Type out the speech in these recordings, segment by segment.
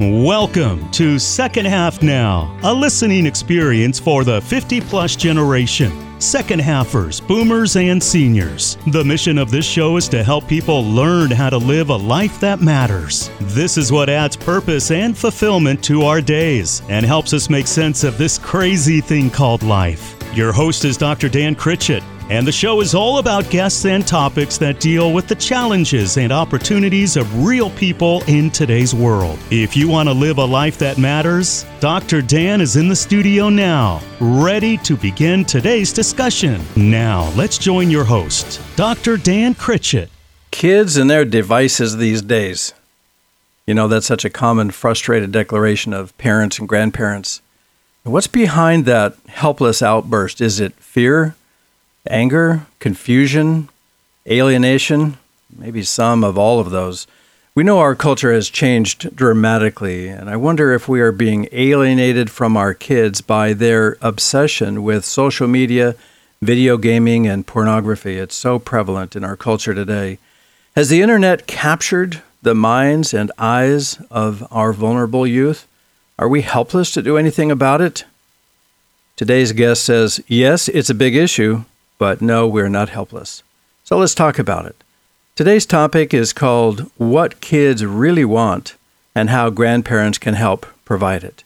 Welcome to Second Half Now, a listening experience for the 50 plus generation. Second halfers, boomers, and seniors. The mission of this show is to help people learn how to live a life that matters. This is what adds purpose and fulfillment to our days and helps us make sense of this crazy thing called life. Your host is Dr. Dan Critchett, and the show is all about guests and topics that deal with the challenges and opportunities of real people in today's world. If you want to live a life that matters, Dr. Dan is in the studio now, ready to begin today's discussion. Now, let's join your host, Dr. Dan Critchett. Kids and their devices these days. You know, that's such a common frustrated declaration of parents and grandparents. What's behind that helpless outburst? Is it fear, anger, confusion, alienation, maybe some of all of those. We know our culture has changed dramatically, and I wonder if we are being alienated from our kids by their obsession with social media, video gaming, and pornography. It's so prevalent in our culture today. Has the internet captured the minds and eyes of our vulnerable youth? Are we helpless to do anything about it? Today's guest says, yes, it's a big issue, but no, we're not helpless. So let's talk about it. Today's topic is called What Kids Really Want and How Grandparents Can Help Provide It.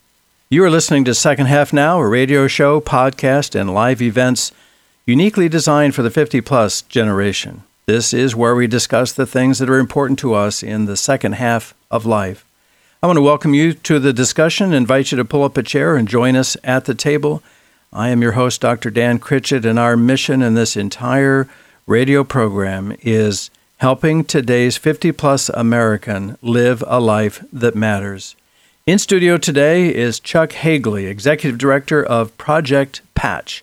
You are listening to Second Half Now, a radio show, podcast, and live events uniquely designed for the 50 plus generation. This is where we discuss the things that are important to us in the second half of life. I want to welcome you to the discussion, invite you to pull up a chair and join us at the table. I am your host, Dr. Dan Critchett, and our mission in this entire radio program is helping today's 50 plus American live a life that matters. In studio today is Chuck Hagley, Executive Director of Project Patch.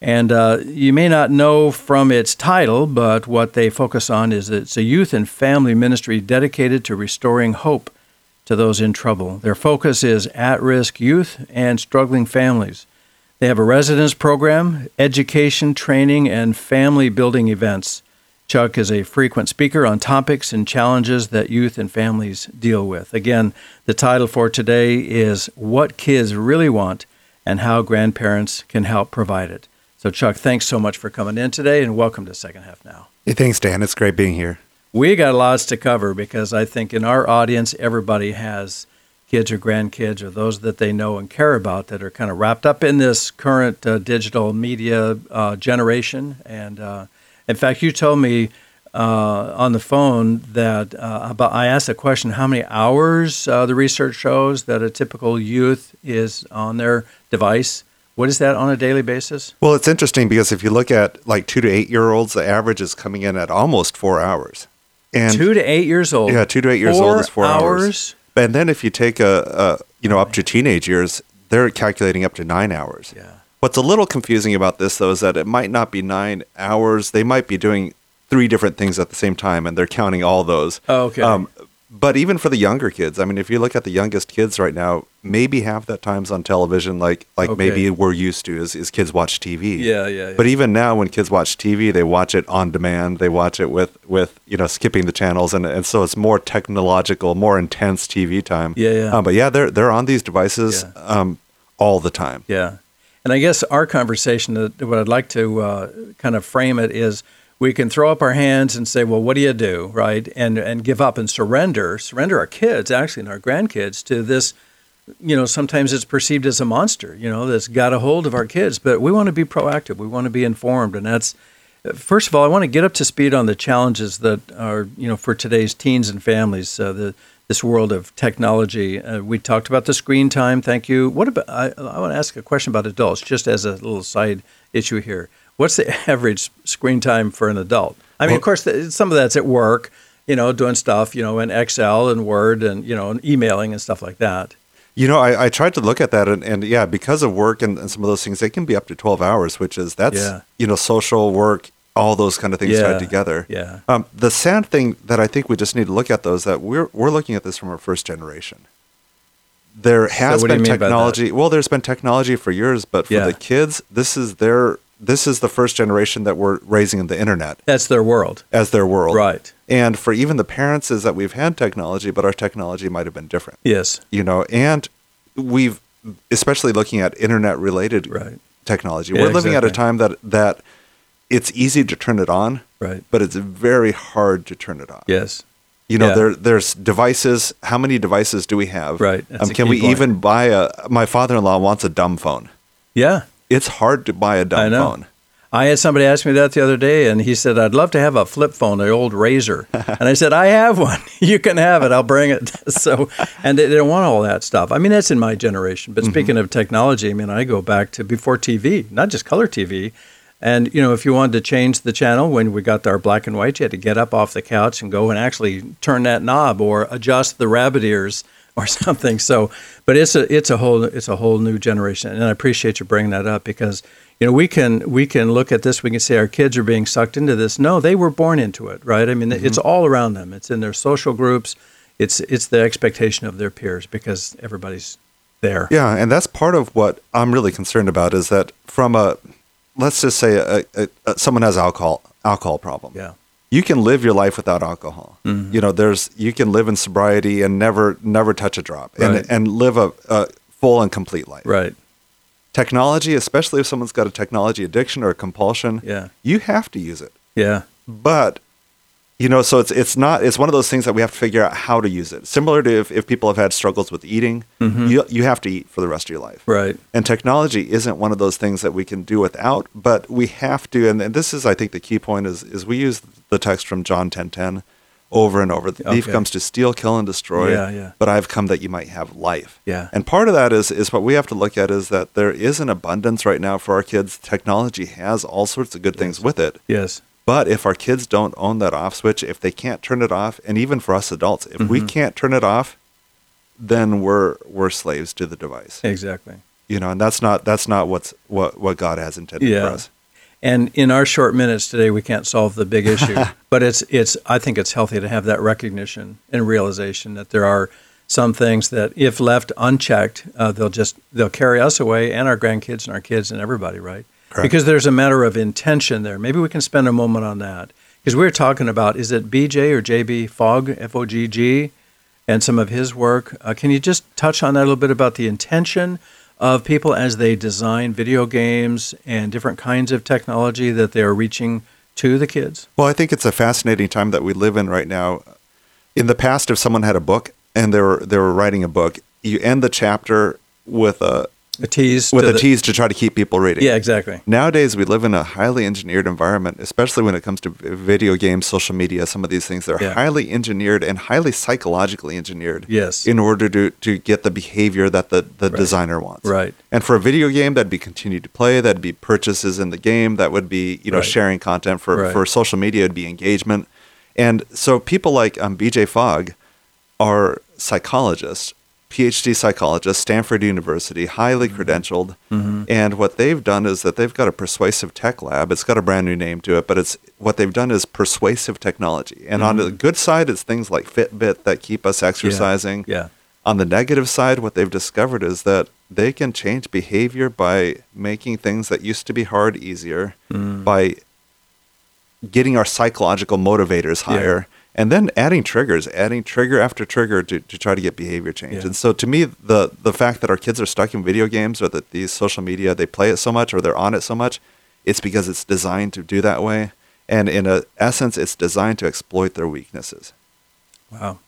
And uh, you may not know from its title, but what they focus on is it's a youth and family ministry dedicated to restoring hope to those in trouble. Their focus is at risk youth and struggling families. They have a residence program, education, training, and family building events. Chuck is a frequent speaker on topics and challenges that youth and families deal with. Again, the title for today is What Kids Really Want and How Grandparents Can Help Provide It. So, Chuck, thanks so much for coming in today and welcome to Second Half Now. Hey, thanks, Dan. It's great being here. We got lots to cover because I think in our audience, everybody has kids or grandkids or those that they know and care about that are kind of wrapped up in this current uh, digital media uh, generation. And uh, in fact, you told me uh, on the phone that uh, about I asked a question: How many hours uh, the research shows that a typical youth is on their device? What is that on a daily basis? Well, it's interesting because if you look at like two to eight year olds, the average is coming in at almost four hours. And two to eight years old. Yeah, two to eight years four old is four hours. hours. And then if you take a, a you know up to teenage years, they're calculating up to nine hours. Yeah. What's a little confusing about this though is that it might not be nine hours. They might be doing three different things at the same time, and they're counting all those. Oh, okay. Um, but even for the younger kids, I mean, if you look at the youngest kids right now, maybe half that time's on television, like like Okay. maybe we're used to as, as kids watch TV. Yeah, yeah, yeah. But even now, when kids watch TV, they watch it on demand. They watch it with with you know skipping the channels, and and so it's more technological, more intense TV time. Yeah, yeah. Um, but yeah, they're they're on these devices Yeah. um, all the time. Yeah. And I guess our conversation, uh, what I'd like to uh, kind of frame it is we can throw up our hands and say, well, what do you do, right? And, and give up and surrender, surrender our kids, actually, and our grandkids to this, you know, sometimes it's perceived as a monster, you know, that's got a hold of our kids. But we want to be proactive. We want to be informed. And that's, first of all, I want to get up to speed on the challenges that are, you know, for today's teens and families, uh, the, this world of technology. Uh, we talked about the screen time. Thank you. What about? I, I want to ask a question about adults, just as a little side issue here. What's the average screen time for an adult? I mean, of course, th- some of that's at work, you know, doing stuff, you know, in Excel and Word and you know, and emailing and stuff like that. You know, I, I tried to look at that, and, and yeah, because of work and, and some of those things, they can be up to twelve hours, which is that's Yeah. you know social work, all those kind of things Yeah. tied together. Yeah. Um, the sad thing that I think we just need to look at though is that we're we're looking at this from our first generation. There has you been mean by that? technology. Well, there's been technology for years, but for Yeah. the kids, this is their this is the first generation that we're raising in the internet That's their world. as their world. Right. And for even the parents is that we've had technology, but our technology might have been different. Yes. You know, and we've especially looking at internet related Right. technology. Yeah, we're living at a time that that it's easy to turn it on, Right. but it's very hard to turn it off. Yes. You know, Yeah. there there's devices. How many devices do we have? Right. Um, can we point. even buy a? My father-in-law wants a dumb phone. Yeah. It's hard to buy a dumb I know. phone. I had somebody ask me that the other day, and he said, "I'd love to have a flip phone, the old Razor." and I said, "I have one. you can have it. I'll bring it." so, and they, they don't want all that stuff. I mean, that's in my generation. But mm-hmm. speaking of technology, I mean, I go back to before TV, not just color TV. And you know, if you wanted to change the channel when we got our black and white, you had to get up off the couch and go and actually turn that knob or adjust the rabbit ears or something. So, but it's a it's a whole it's a whole new generation, and I appreciate you bringing that up because you know we can we can look at this. We can say our kids are being sucked into this. No, they were born into it, right? I mean, mm-hmm. it's all around them. It's in their social groups. It's it's the expectation of their peers because everybody's there. Yeah, and that's part of what I'm really concerned about is that from a, let's just say a, a, a, someone has alcohol alcohol problem. Yeah. You can live your life without alcohol. Mm-hmm. You know, there's you can live in sobriety and never never touch a drop Right. and and live a, a full and complete life. Right. Technology, especially if someone's got a technology addiction or a compulsion, Yeah. you have to use it. Yeah. But you know, so it's it's not it's one of those things that we have to figure out how to use it. Similar to if, if people have had struggles with eating, you you have to eat for the rest of your life. Mm-hmm. Right. And technology isn't one of those things that we can do without, but we have to. And, and this is, I think, the key point is is we use the text from John ten ten over and over. The thief comes to steal, kill, and destroy. Yeah, yeah. But I've come that you might have life. Yeah. And part of that is is what we have to look at is that there is an abundance right now for our kids. Technology has all sorts of good things with it. Yes. But if our kids don't own that off switch, if they can't turn it off, and even for us adults, if we Mm-hmm. can't turn it off, then we're we're slaves to the device Exactly. you know and that's not that's not what's what what god has intended Yeah. for us And in our short minutes today, we can't solve the big issue, but it's it's. I think it's healthy to have that recognition and realization that there are some things that, if left unchecked, uh, they'll just they'll carry us away and our grandkids and our kids and everybody, right? Correct. Because there's a matter of intention there. Maybe we can spend a moment on that because we're talking about is it BJ or JB Fogg F O G G, and some of his work. Uh, can you just touch on that a little bit about the intention? Of people as they design video games and different kinds of technology that they are reaching to the kids. well i think it's a fascinating time that we live in right now in the past if someone had a book and they were they were writing a book you end the chapter with a A tease with to a the- tease to try to keep people reading Yeah, exactly. Nowadays, we live in a highly engineered environment, especially when it comes to video games, social media, some of these things. They're Yeah. highly engineered and highly psychologically engineered Yes. in order to, to get the behavior that the, the designer wants. Right. And for a video game, that'd be continued to play, that'd be purchases in the game, that would be, you know, Right. sharing content. For, Right. for social media, it'd be engagement. And so people like um, BJ Fogg are psychologists, PhD psychologist, Stanford University, highly Mm-hmm. credentialed. And what they've done is that they've got a persuasive tech lab. It's got a brand new name to it, but it's what they've done is persuasive technology. And on the Mm-hmm. good side, it's things like Fitbit that keep us exercising. Yeah. On the negative side, what they've discovered is that they can change behavior by making things that used to be hard easier, Mm. by getting our psychological motivators Yeah. And then adding triggers, adding trigger after trigger to, to try to get behavior change. Yeah. And so to me, the the fact that our kids are stuck in video games or that these social media, they play it so much or they're on it so much, it's because it's designed to do that way. And in a essence, it's designed to exploit their weaknesses. Wow.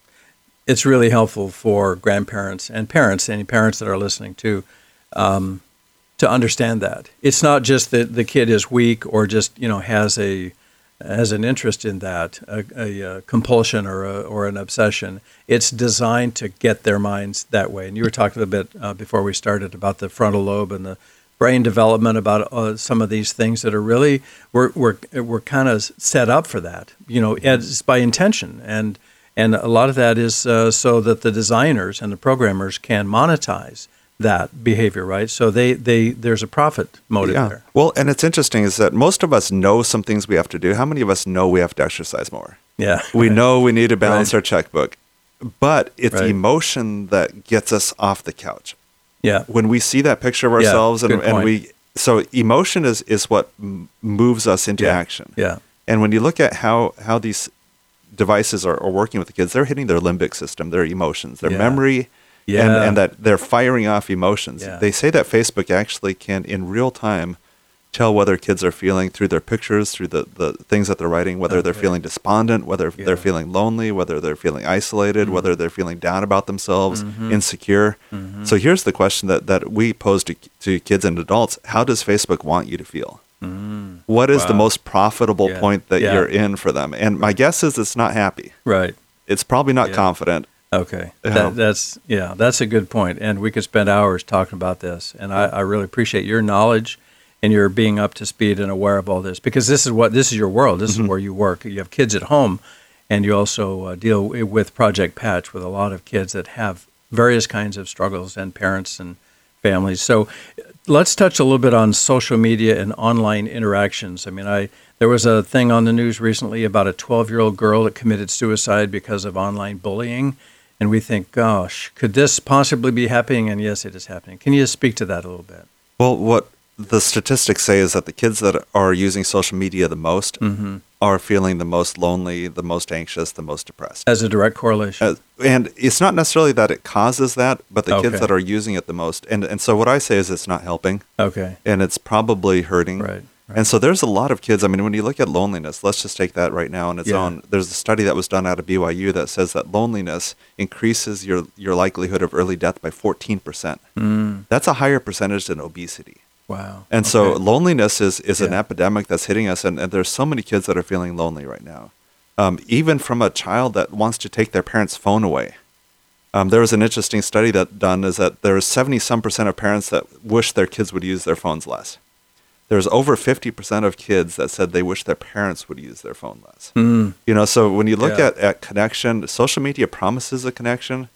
It's really helpful for grandparents and parents, any parents that are listening to, um, to understand that. It's not just that the kid is weak or just, you know, has a has an interest in that, a, a, uh compulsion or a, or an obsession. It's designed to get their minds that way. And you were talking a bit uh, before we started about the frontal lobe and the brain development, about uh, some of these things that are really we're we're we're kind of set up for that. You know, it's by intention, and and a lot of that is uh, so that the designers and the programmers can monetize that behavior, right? So they they there's a profit motive there. Well, and it's interesting is that most of us know some things we have to do. How many of us know we have to exercise more? Yeah, We know we need to balance Right. our checkbook, but it's Right. emotion that gets us off the couch. yeah, When we see that picture of Yeah, ourselves and, and we so emotion is is what m- moves us into Yeah. action. Yeah. And when you look at how how these devices are, are working with the kids, they're hitting their limbic system, their emotions, their Yeah. memory, Yeah. and that they're firing off emotions. Yeah. They say that Facebook actually can, in real time, tell whether kids are feeling through their pictures, through the, the things that they're writing, whether they're feeling despondent, whether Yeah. they're feeling lonely, whether they're feeling isolated, mm-hmm. whether they're feeling down about themselves, mm-hmm. insecure. Mm-hmm. So here's the question that, that we pose to, to kids and adults How does Facebook want you to feel? Mm. What is the most profitable Yeah. point that Yeah. you're in for them? And my guess is it's not happy. Right. It's probably not confident. Okay, that, that's yeah, that's a good point, and we could spend hours talking about this. And I, I really appreciate your knowledge and your being up to speed and aware of all this because this is what this is your world. This is where you work. You have kids at home, and you also uh, deal with Project Patch with a lot of kids that have various kinds of struggles and parents and families. So let's touch a little bit on social media and online interactions. I mean, I there was a thing on the news recently about a 12-year-old girl that committed suicide because of online bullying, and we think, gosh, could this possibly be happening? And yes, it is happening. Can you speak to that a little bit? Well, what the statistics say is that the kids that are using social media the most Mm-hmm. are feeling the most lonely, the most anxious, the most depressed. As a direct correlation. Uh, and it's not necessarily that it causes that, but the Okay. kids that are using it the most. And, and so what I say is it's not helping okay. and it's probably hurting. Right. Right. And so there's a lot of kids. I mean, when you look at loneliness, let's just take that right now on its Yeah. own. There's a study that was done out of BYU that says that loneliness increases your, your likelihood of early death by 14%. Mm, That's a higher percentage than obesity. wow. And so loneliness is, is an epidemic that's hitting us, and, and there's so many kids that are feeling lonely right now. Um, even from a child that wants to take their parents' phone away. Um, there was an interesting study that done is that there's 70 some percent of parents that wish their kids would use their phones less. There's over 50% of kids that said they wish their parents would use their phone less. Mm, You know, so when you look Yeah. at, at connection, social media promises a connection,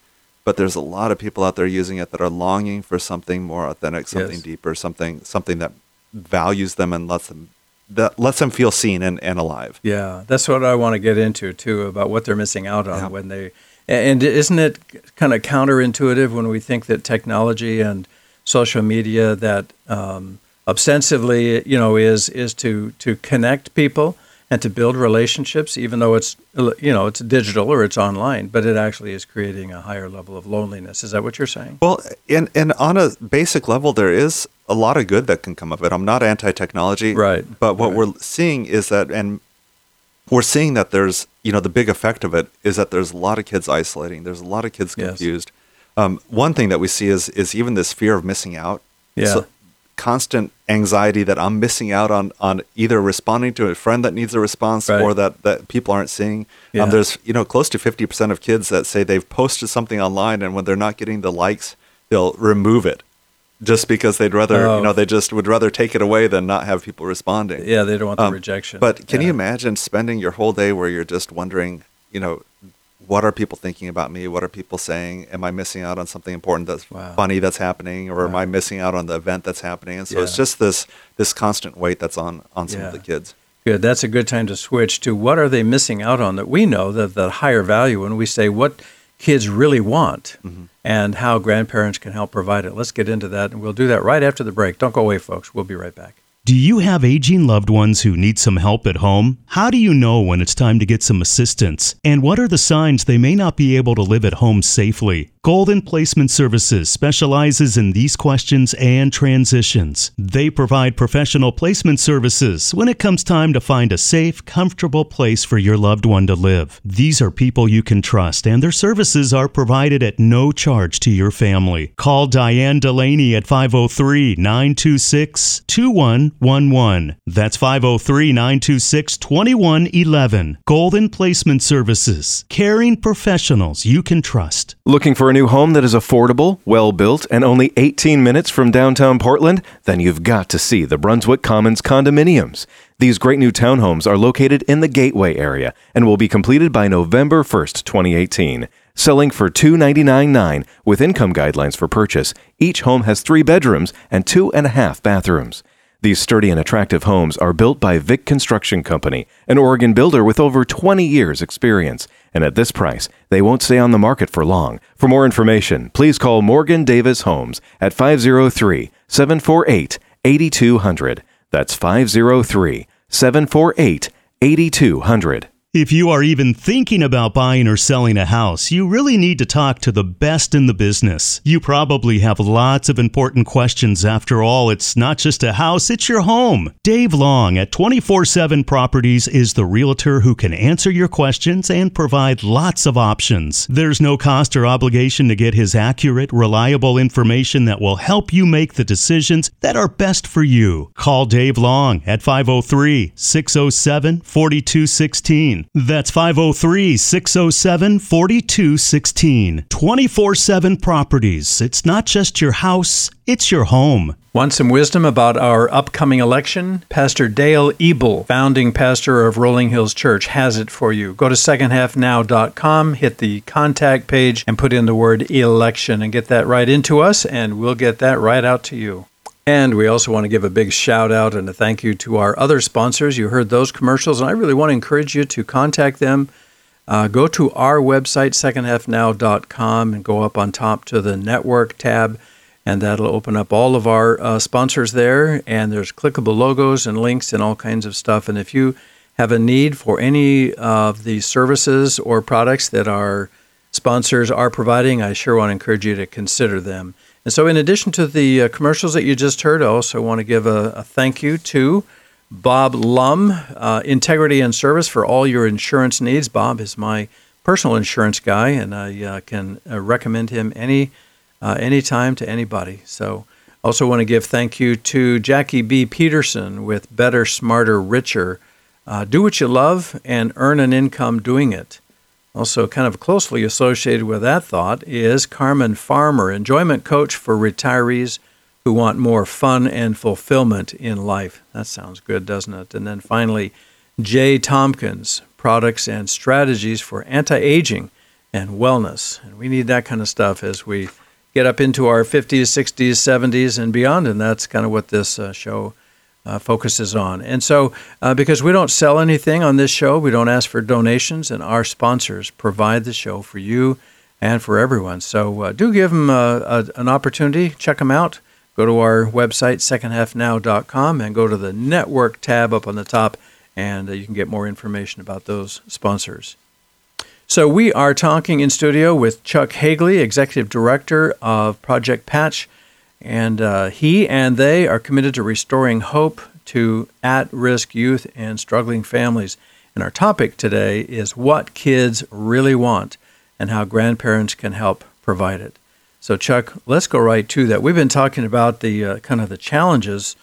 but there's a lot of people out there using it that are longing for something more authentic, something Yes. deeper, something something that values them and lets them that lets them feel seen and, and alive. Yeah, that's what I want to get into too about what they're missing out on Yeah. when they. And isn't it kind of counterintuitive when we think that technology and social media that um, ostensibly, you know, is is to to connect people and to build relationships, even though it's you know it's digital or it's online, but it actually is creating a higher level of loneliness. Is that what you're saying? Well, and and on a basic level, there is a lot of good that can come of it. I'm not anti-technology, Right, But what right. we're seeing is that, and we're seeing that there's, you know, the big effect of it is that there's a lot of kids isolating. There's a lot of kids Yes. confused. Um, one thing that we see is is even this fear of missing out. Yeah. Constant anxiety that I'm missing out on on either responding to a friend that needs a response Right. or that that people aren't seeing. Yeah. Um, there's you know close to 50% of kids that say they've posted something online and when they're not getting the likes, they'll remove it just because they'd rather Oh. you know they just would rather take it away than not have people responding. Yeah, they don't want the Um, rejection. But can Yeah. you imagine spending your whole day where you're just wondering, you know, what are people thinking about me? What are people saying? Am I missing out on something important that's Wow. funny that's happening, or am I missing out on the event that's happening? And so it's just this this constant weight that's on on some Yeah. of the kids. Good. That's a good time to switch to what are they missing out on that we know that the higher value when we say what kids really want Mm-hmm. and how grandparents can help provide it. Let's get into that and we'll do that right after the break. Don't go away, folks. We'll be right back. Do you have aging loved ones who need some help at home? How do you know when it's time to get some assistance? And what are the signs they may not be able to live at home safely? Golden Placement Services specializes in these questions and transitions. They provide professional placement services when it comes time to find a safe, comfortable place for your loved one to live. These are people you can trust, and their services are provided at no charge to your family. Call Diane Delaney at 503 926 2111. That's 503 926 2111. Golden Placement Services. Caring professionals you can trust. Looking for a new home that is affordable, well built, and only 18 minutes from downtown Portland? Then you've got to see the Brunswick Commons condominiums. These great new townhomes are located in the Gateway area and will be completed by November 1st, 2018. Selling for $299.9 with income guidelines for purchase, each home has three bedrooms and two and a half bathrooms. These sturdy and attractive homes are built by Vic Construction Company, an Oregon builder with over 20 years' experience. And at this price, they won't stay on the market for long. For more information, please call Morgan Davis Homes at 503 748 8200. That's 503 748 8200. If you are even thinking about buying or selling a house, you really need to talk to the best in the business. You probably have lots of important questions. After all, it's not just a house, it's your home. Dave Long at 24 7 Properties is the realtor who can answer your questions and provide lots of options. There's no cost or obligation to get his accurate, reliable information that will help you make the decisions that are best for you. Call Dave Long at 503 607 4216. That's 503 607 4216. 24 7 Properties. It's not just your house, it's your home. Want some wisdom about our upcoming election? Pastor Dale Ebel, founding pastor of Rolling Hills Church, has it for you. Go to secondhalfnow.com, hit the contact page, and put in the word election and get that right into us, and we'll get that right out to you. And we also want to give a big shout out and a thank you to our other sponsors. You heard those commercials, and I really want to encourage you to contact them. Uh, go to our website, secondhalfnow.com, and go up on top to the network tab, and that'll open up all of our uh, sponsors there. And there's clickable logos and links and all kinds of stuff. And if you have a need for any of the services or products that our sponsors are providing, I sure want to encourage you to consider them. And so, in addition to the uh, commercials that you just heard, I also want to give a, a thank you to Bob Lum, uh, Integrity and Service for all your insurance needs. Bob is my personal insurance guy, and I uh, can uh, recommend him any uh, anytime to anybody. So, also want to give thank you to Jackie B. Peterson with Better, Smarter, Richer. Uh, do what you love and earn an income doing it. Also, kind of closely associated with that thought is Carmen Farmer, enjoyment coach for retirees who want more fun and fulfillment in life. That sounds good, doesn't it? And then finally, Jay Tompkins, products and strategies for anti aging and wellness. And we need that kind of stuff as we get up into our 50s, 60s, 70s, and beyond. And that's kind of what this uh, show uh, focuses on. And so, uh, because we don't sell anything on this show, we don't ask for donations, and our sponsors provide the show for you and for everyone. So, uh, do give them a, a, an opportunity. Check them out. Go to our website, secondhalfnow.com, and go to the network tab up on the top, and uh, you can get more information about those sponsors. So, we are talking in studio with Chuck Hagley, Executive Director of Project Patch. And uh, he and they are committed to restoring hope to at risk youth and struggling families. And our topic today is what kids really want and how grandparents can help provide it. So, Chuck, let's go right to that. We've been talking about the uh, kind of the challenges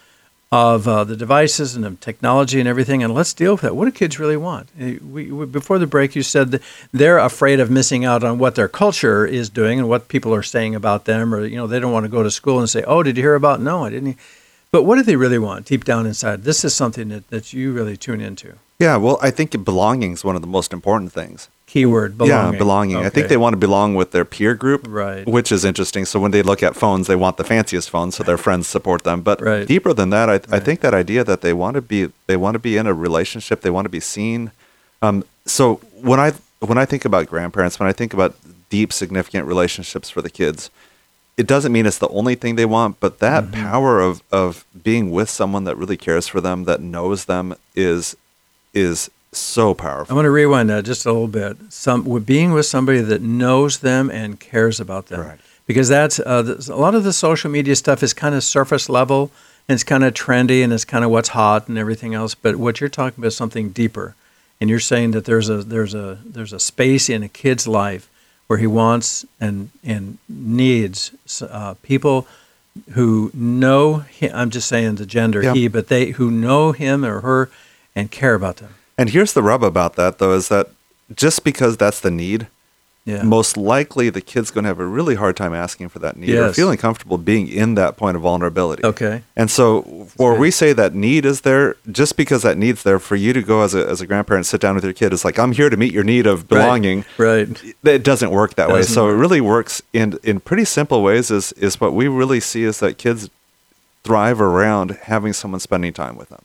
of uh, the devices and the technology and everything, and let's deal with that. What do kids really want? Uh, we, we, before the break, you said that they're afraid of missing out on what their culture is doing and what people are saying about them, or you know, they don't want to go to school and say, "Oh, did you hear about?" No, I didn't. But what do they really want deep down inside? This is something that, that you really tune into. Yeah, well, I think belonging is one of the most important things. Keyword belonging. Yeah, belonging. Okay. I think they want to belong with their peer group, Right. which is interesting. So when they look at phones, they want the fanciest phones, so their friends support them. But Right. deeper than that, I, I think that idea that they want to be they want to be in a relationship, they want to be seen. Um, so when I when I think about grandparents, when I think about deep, significant relationships for the kids, it doesn't mean it's the only thing they want, but that Mm-hmm. power of of being with someone that really cares for them, that knows them, is is so powerful. I want to rewind that just a little bit. Some being with somebody that knows them and cares about them, Correct. because that's uh, the, a lot of the social media stuff is kind of surface level and it's kind of trendy and it's kind of what's hot and everything else. But what you're talking about is something deeper, and you're saying that there's a there's a there's a space in a kid's life where he wants and and needs uh, people who know him. I'm just saying the gender Yeah. he, but they who know him or her and care about them. And here's the rub about that, though, is that just because that's the need, Yeah. most likely the kid's going to have a really hard time asking for that need or feeling comfortable being in that point of vulnerability. Okay. And so, where we say that need is there, just because that need's there for you to go as a, as a grandparent, sit down with your kid, it's like, I'm here to meet your need of belonging. Right. right. It doesn't work that way. Doesn't So, work. it really works in, in pretty simple ways, is, is what we really see is that kids thrive around having someone spending time with them.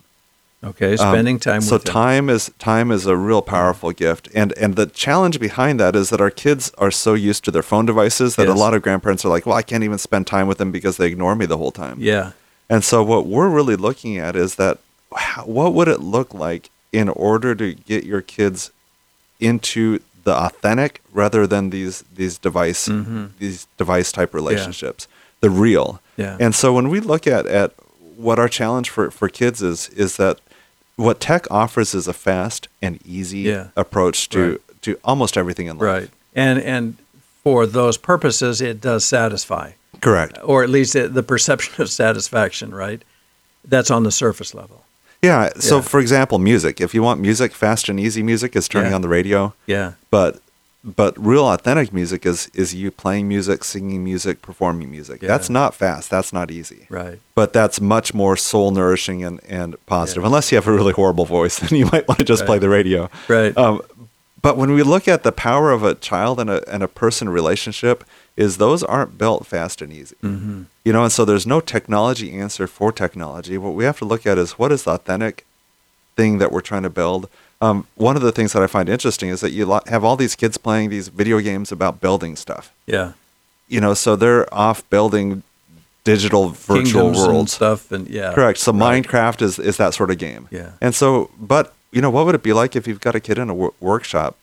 Okay. Um, Spending time so with them. time is time is a real powerful gift and and the challenge behind that is that our kids are so used to their phone devices that Yes. a lot of grandparents are like well i can't even spend time with them because they ignore me the whole time Yeah. And so what we're really looking at is that how, what would it look like in order to get your kids into the authentic rather than these these device these device type relationships, the real. Yeah. And so when we look at at what our challenge for for kids is is that what tech offers is a fast and easy Yeah. approach to Right. to almost everything in life. Right. And and for those purposes, it does satisfy, Correct. or at least the perception of satisfaction. Right. That's on the surface level. Yeah. So Yeah. for example, music. If you want music, fast and easy music is turning Yeah. on the radio. Yeah. but but real authentic music is is you playing music singing music performing music Yeah. that's not fast that's not easy Right. but that's much more soul nourishing and and positive Yeah. unless you have a really horrible voice then you might want to just Right. play the radio Right. um, but when we look at the power of a child and a, and a person relationship is those aren't built fast and easy Mm-hmm. you know and so there's no technology answer for technology what we have to look at is what is the authentic thing that we're trying to build. Um, one of the things that I find interesting is that you lo- have all these kids playing these video games about building stuff. Yeah. You know, so they're off building digital virtual Kingdoms and worlds. stuff and yeah. Correct. So Right. Minecraft is is that sort of game. Yeah. And so, but you know, what would it be like if you've got a kid in a wor- workshop,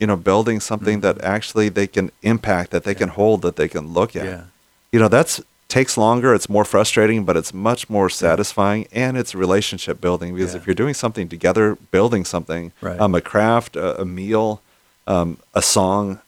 you know, building something that actually they can impact, that they can hold, that they can look at. Mm-hmm. Yeah. You know, that's takes longer. It's more frustrating, but it's much more satisfying, and it's relationship building because Yeah. if you're doing something together, building something, Right. um, a craft, a, a meal, um, a song,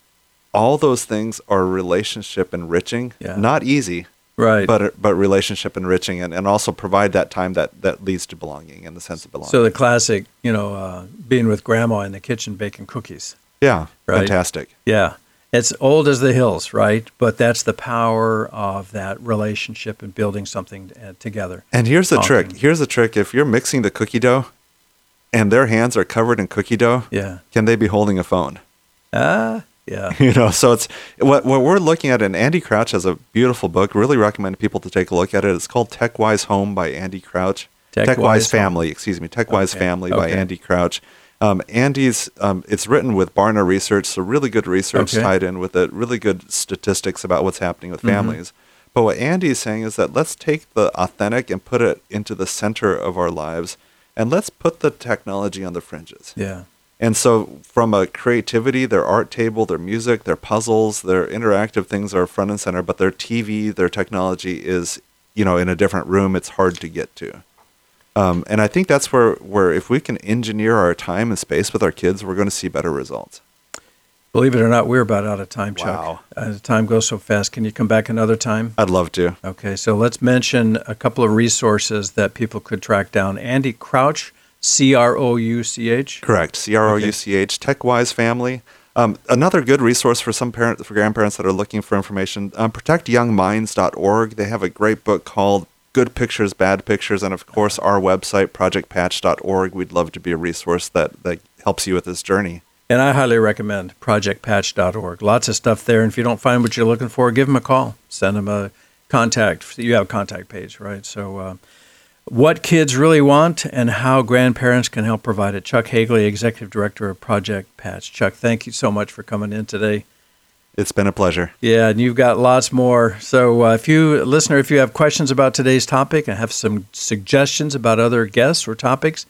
all those things are relationship enriching. Yeah. Not easy, Right. but but relationship enriching and, and also provide that time that that leads to belonging and the sense of belonging. so the classic, you know, uh, being with grandma in the kitchen baking cookies. yeah, Right. fantastic. Yeah. It's old as the hills, right? But that's the power of that relationship and building something uh, together. And here's the trick. Here's the trick. If you're mixing the cookie dough, and their hands are covered in cookie dough, Yeah. can they be holding a phone? Ah, yeah. You know, so it's what what we're looking at. And Andy Crouch has a beautiful book. Really recommend people to take a look at it. It's called TechWise Home by Andy Crouch. TechWise TechWise Home. Family, excuse me, TechWise Okay, Family by. Andy Crouch. Um, Andy's um, it's written with Barna Research, so really good research Okay. tied in with it. Really good statistics about what's happening Mm-hmm. with families. But what Andy is saying is that let's take the authentic and put it into the center of our lives, and let's put the technology on the fringes. Yeah. And so, from a creativity, their art table, their music, their puzzles, their interactive things are front and center, but their TV, their technology is, you know, in a different room. It's hard to get to. Um, and I think that's where, where if we can engineer our time and space with our kids, we're going to see better results. Believe it or not, we're about out of time, Chuck. Wow. Uh, the time goes so fast. Can you come back another time? I'd love to. Okay, so let's mention a couple of resources that people could track down. Andy Crouch, C R O U C H. Correct. C R O U C H. TechWise Family. Um, another good resource for some parents, for grandparents that are looking for information. Um, ProtectYoungMinds.org. They have a great book called Good Pictures, Bad Pictures, and of course our website ProjectPatch.org. We'd love to be a resource that that helps you with this journey. And I highly recommend projectpatch.org. Lots of stuff there. And if you don't find what you're looking for, give them a call. Send them a contact. You have a contact page, right? So, uh, what kids really want and how grandparents can help provide it. Chuck Hagley, Executive Director of Project Patch. Chuck, thank you so much for coming in today. It's been a pleasure. Yeah, and you've got lots more. So, uh, if you, listener, if you have questions about today's topic and have some suggestions about other guests or topics,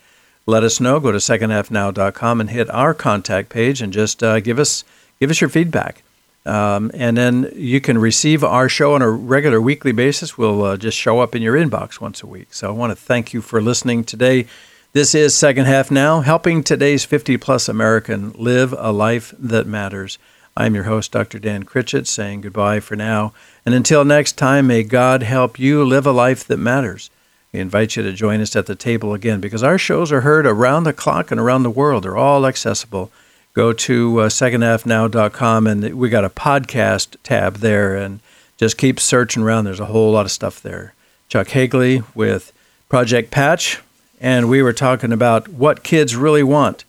let us know. Go to secondhalfnow.com and hit our contact page and just uh, give us give us your feedback. Um, and then you can receive our show on a regular weekly basis. We'll uh, just show up in your inbox once a week. So I want to thank you for listening today. This is Second Half Now, helping today's 50 plus American live a life that matters. I'm your host, Dr. Dan Critchett, saying goodbye for now. And until next time, may God help you live a life that matters. We invite you to join us at the table again because our shows are heard around the clock and around the world. They're all accessible. Go to uh, secondhalfnow.com and we got a podcast tab there and just keep searching around. There's a whole lot of stuff there. Chuck Hagley with Project Patch, and we were talking about what kids really want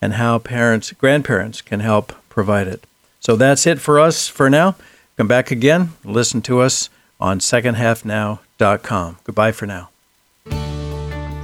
and how parents, grandparents can help provide it. So that's it for us for now. Come back again, listen to us on secondhalfnow.com. Goodbye for now.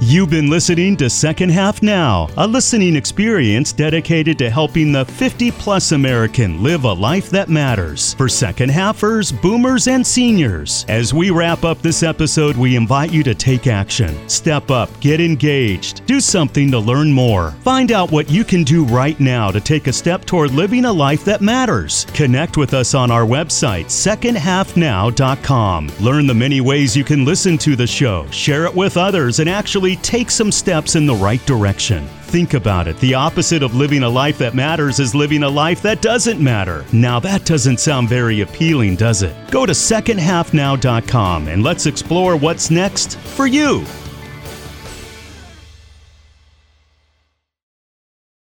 You've been listening to Second Half Now, a listening experience dedicated to helping the 50 plus American live a life that matters for second halfers, boomers, and seniors. As we wrap up this episode, we invite you to take action. Step up, get engaged, do something to learn more. Find out what you can do right now to take a step toward living a life that matters. Connect with us on our website, secondhalfnow.com. Learn the many ways you can listen to the show, share it with others, and take some steps in the right direction. Think about it. The opposite of living a life that matters is living a life that doesn't matter. Now, that doesn't sound very appealing, does it? Go to secondhalfnow.com and let's explore what's next for you.